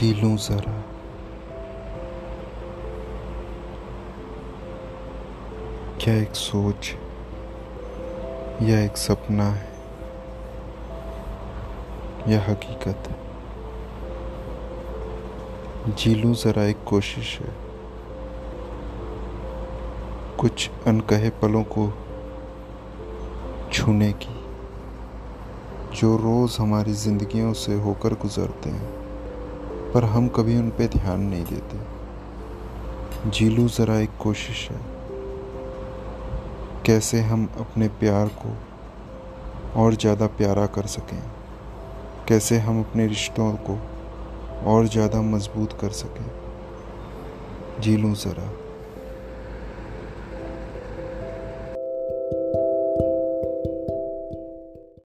जी लूँ जरा। क्या एक सोच या एक सपना है? या हकीकत है? जी लूँ जरा एक कोशिश है। कुछ अनकहे पलों को छूने की, जो रोज़ हमारी ज़िंदगियों से होकर गुज़रते हैं। पर हम कभी उन पर ध्यान नहीं देते। जी ज़रा एक कोशिश है। कैसे हम अपने प्यार को और ज़्यादा प्यारा कर सकें? कैसे हम अपने रिश्तों को और ज़्यादा मज़बूत कर सकें? जी लूँ ज़रा।